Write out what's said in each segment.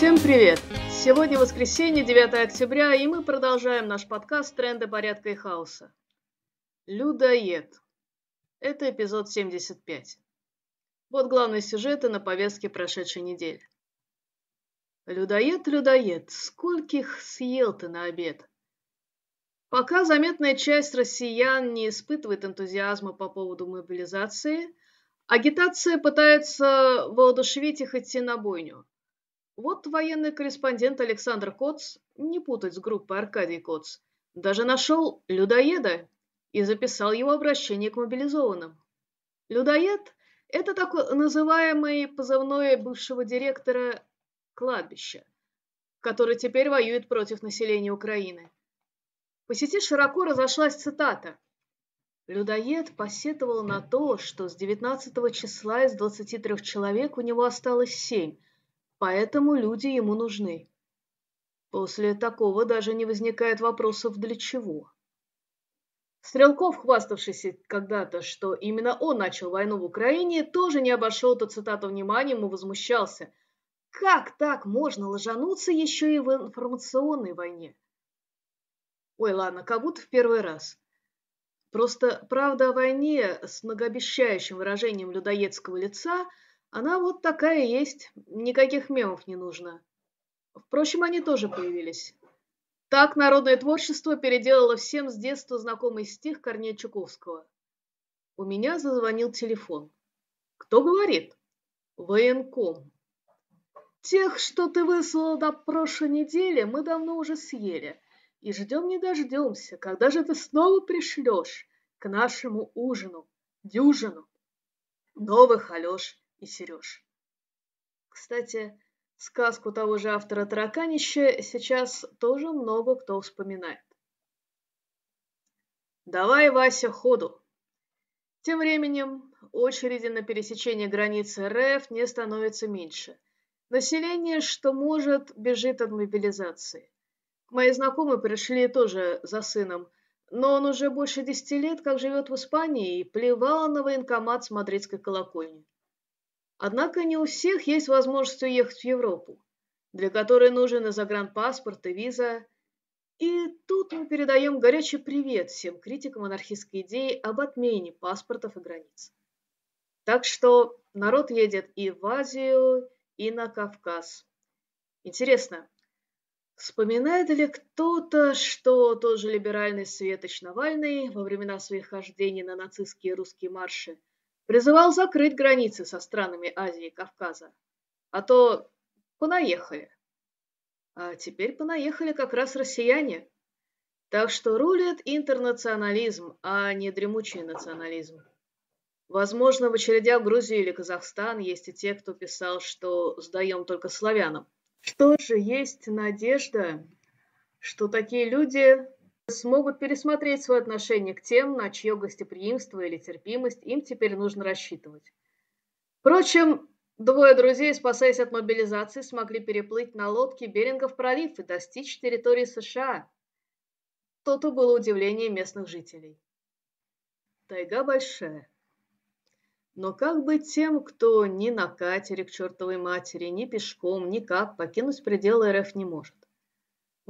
Всем привет! Сегодня воскресенье, 9 октября, и мы продолжаем наш подкаст «Тренды порядка и хаоса». Людоед. Это эпизод 75. Вот главные сюжеты на повестке прошедшей недели. Людоед, людоед, скольких съел ты на обед? Пока заметная часть россиян не испытывает энтузиазма по поводу мобилизации, агитация пытается воодушевить их идти на бойню. Вот военный корреспондент Александр Коц, не путать с группой Аркадий Коц, даже нашел людоеда и записал его обращение к мобилизованным. Людоед – это так называемый позывной бывшего директора кладбища, который теперь воюет против населения Украины. По сети широко разошлась цитата. Людоед посетовал на то, что с 19 числа из 23 человек у него осталось 7, поэтому люди ему нужны. После такого даже не возникает вопросов «для чего?». Стрелков, хваставшийся когда-то, что именно он начал войну в Украине, тоже не обошел эту цитату вниманием и возмущался. Как так можно лжануться еще и в информационной войне? Ой, ладно, как будто в первый раз. Просто правда о войне с многообещающим выражением людоедского лица, она вот такая есть, никаких мемов не нужно. Впрочем, они тоже появились. Так народное творчество переделало всем с детства знакомый стих Корнея Чуковского. У меня зазвонил телефон. Кто говорит? Военком. Тех, что ты выслал на прошлой неделе, мы давно уже съели и ждем не дождемся, когда же ты снова пришлешь к нашему ужину, дюжину, новых Алеш и Сереж. Кстати, сказку того же автора «Тараканище» сейчас тоже много кто вспоминает. Давай, Вася, ходу. Тем временем очереди на пересечение границы РФ не становится меньше. Население, что может, бежит от мобилизации. Мои знакомые пришли тоже за сыном, но он уже больше десяти лет как живет в Испании и плевал на военкомат с мадридской колокольни. Однако не у всех есть возможность уехать в Европу, для которой нужен и загранпаспорт, и виза. И тут мы передаем горячий привет всем критикам анархистской идеи об отмене паспортов и границ. Так что народ едет и в Азию, и на Кавказ. Интересно, Вспоминает ли кто-то, что тот же либеральный Светоч Навальный во времена своих хождений на нацистские русские марши призывал закрыть границы со странами Азии и Кавказа? А то понаехали. А теперь понаехали как раз россияне. Так что рулит интернационализм, а не дремучий национализм. Возможно, в очередях Грузии или Казахстан есть и те, кто писал, что сдаем только славянам. Что же, есть надежда, что такие люди смогут пересмотреть свое отношение к тем, на чье гостеприимство или терпимость им теперь нужно рассчитывать. Впрочем, двое друзей, спасаясь от мобилизации, смогли переплыть на лодке Берингов пролив и достичь территории США. То-то было удивление местных жителей. Тайга большая. Но как быть тем, кто ни на катере к чертовой матери, ни пешком, никак покинуть пределы РФ не может?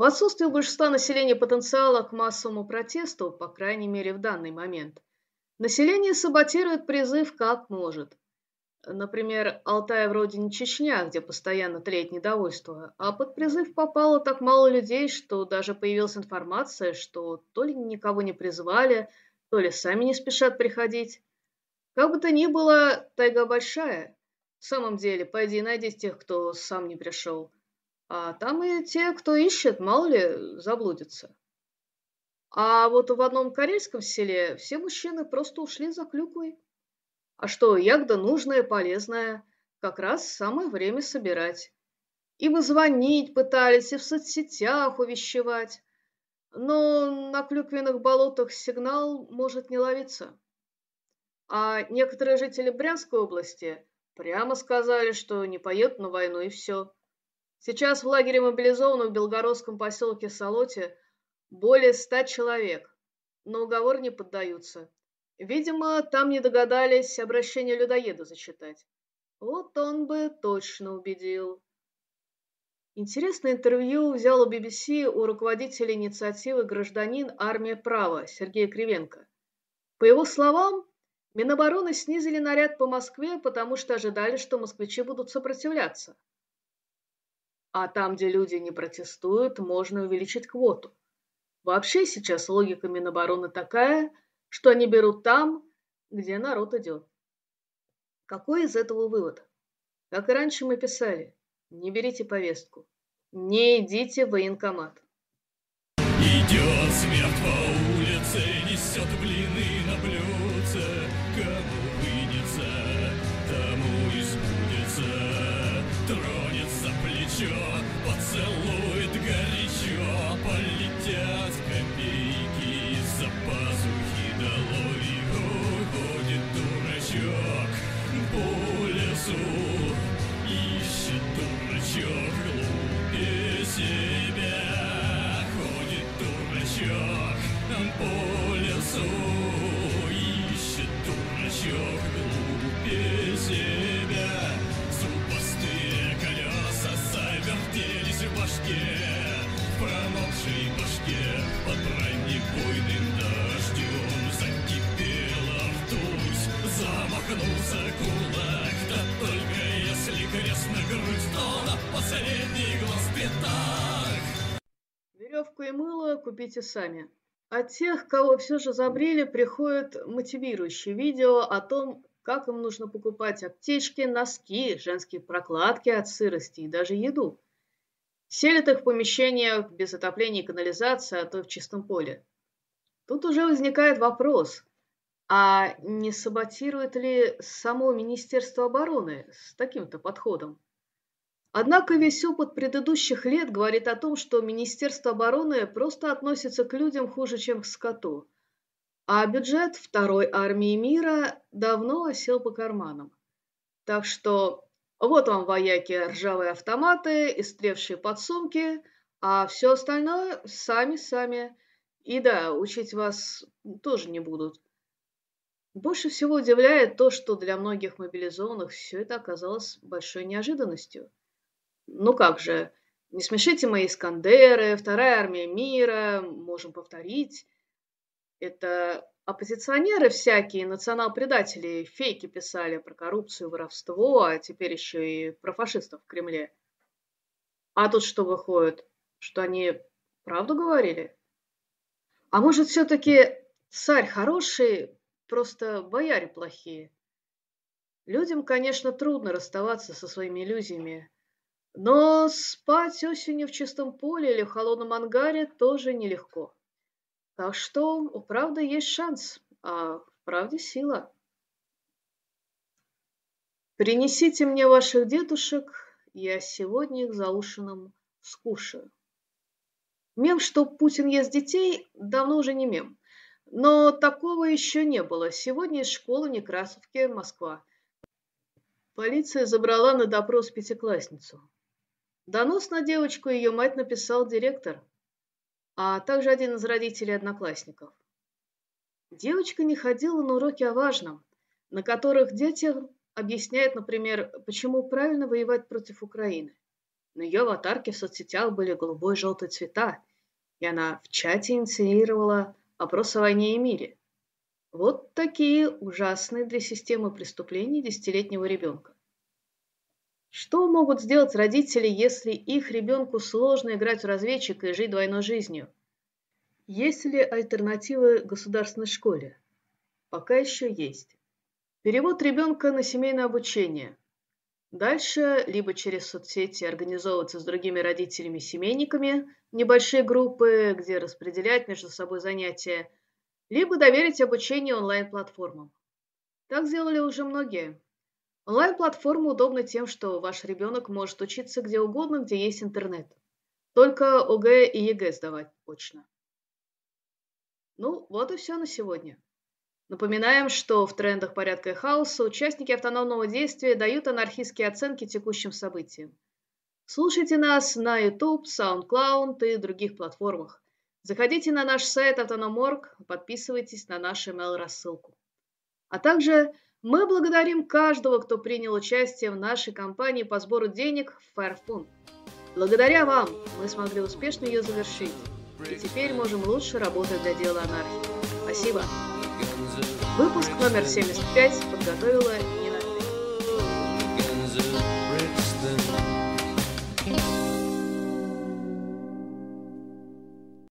В отсутствие большинства населения потенциала к массовому протесту, по крайней мере в данный момент, население саботирует призыв как может. Например, Алтай вроде не Чечня, где постоянно тлеет недовольство, а под призыв попало так мало людей, что даже появилась информация, что то ли никого не призвали, то ли сами не спешат приходить. Как бы то ни было, тайга большая. В самом деле, пойди найди тех, кто сам не пришел. А там и те, кто ищет, мало ли, заблудятся. А вот в одном карельском селе все мужчины просто ушли за клюквой. А что, ягода нужная, полезная, как раз самое время собирать. Им звонить пытались, и в соцсетях увещевать. Но на клюквенных болотах сигнал может не ловиться. А некоторые жители Брянской области прямо сказали, что не поедут на войну и все. Сейчас в лагере мобилизованных в белгородском поселке Солоте более ста человек, но уговор не поддаются. Видимо, там не догадались обращение людоеда зачитать. Вот он бы точно убедил. Интересное интервью взял у BBC у руководителя инициативы «Гражданин. Армия. Право» Сергея Кривенко. По его словам, Минобороны снизили наряд по Москве, потому что ожидали, что москвичи будут сопротивляться. А там, где люди не протестуют, можно увеличить квоту. Вообще сейчас логика Минобороны такая, что они берут там, где народ идет. Какой из этого вывод? Как и раньше мы писали, не берите повестку, не идите в военкомат. Идет Веревку и мыло купите сами. От тех, кого все же забрили, приходит мотивирующее видео о том, как им нужно покупать аптечки, носки, женские прокладки от сырости и даже еду. Селят их в помещениях без отопления и канализации, а то в чистом поле. Тут уже возникает вопрос, а не саботирует ли само Министерство обороны с таким-то подходом? Однако весь опыт предыдущих лет говорит о том, что Министерство обороны просто относится к людям хуже, чем к скоту, а бюджет второй армии мира давно осел по карманам. Так что вот вам, вояки, ржавые автоматы, истревшие подсумки, а все остальное сами-сами. И да, учить вас тоже не будут. Больше всего удивляет то, что для многих мобилизованных все это оказалось большой неожиданностью. Ну как же, не смешите мои Искандеры, вторая армия мира, можем повторить. Это оппозиционеры всякие, национал-предатели, фейки писали про коррупцию, воровство, а теперь еще и про фашистов в Кремле. А тут что выходит? Что они правду говорили? А может, все-таки царь хороший, просто бояре плохие? Людям, конечно, трудно расставаться со своими иллюзиями, но спать осенью в чистом поле или в холодном ангаре тоже нелегко. Так что у правды есть шанс, а в правде сила. Принесите мне ваших дедушек, я сегодня их за ужином скушаю. Мем, что Путин ест детей, давно уже не мем. Но такого еще не было. Сегодня из школы Некрасовки, Москва. Полиция забрала на допрос пятиклассницу. Донос на девочку ее мать написал директор, а также один из родителей одноклассников. Девочка не ходила на уроки о важном, на которых дети объясняют, например, почему правильно воевать против Украины. На ее аватарке в соцсетях были голубой и желтый цвета, и она в чате инициировала вопрос о войне и мире. Вот такие ужасные для системы преступлений десятилетнего ребенка. Что могут сделать родители, если их ребенку сложно играть в разведчика и жить двойной жизнью? Есть ли альтернативы государственной школе? Пока еще есть. Перевод ребенка на семейное обучение. Дальше либо через соцсети организовываться с другими родителями-семейниками, небольшие группы, где распределять между собой занятия, либо доверить обучение онлайн-платформам. Так сделали уже многие. Онлайн-платформа удобна тем, что ваш ребенок может учиться где угодно, где есть интернет. Только ОГЭ и ЕГЭ сдавать точно. Ну, вот и все на сегодня. Напоминаем, что в трендах порядка и хаоса участники автономного действия дают анархистские оценки текущим событиям. Слушайте нас на YouTube, SoundCloud и других платформах. Заходите на наш сайт Автономорг, подписывайтесь на нашу email-рассылку. А также мы благодарим каждого, кто принял участие в нашей кампании по сбору денег в Fairphone. Благодаря вам мы смогли успешно ее завершить, и теперь можем лучше работать для дела анархии. Спасибо. Выпуск номер 75 подготовила Нина.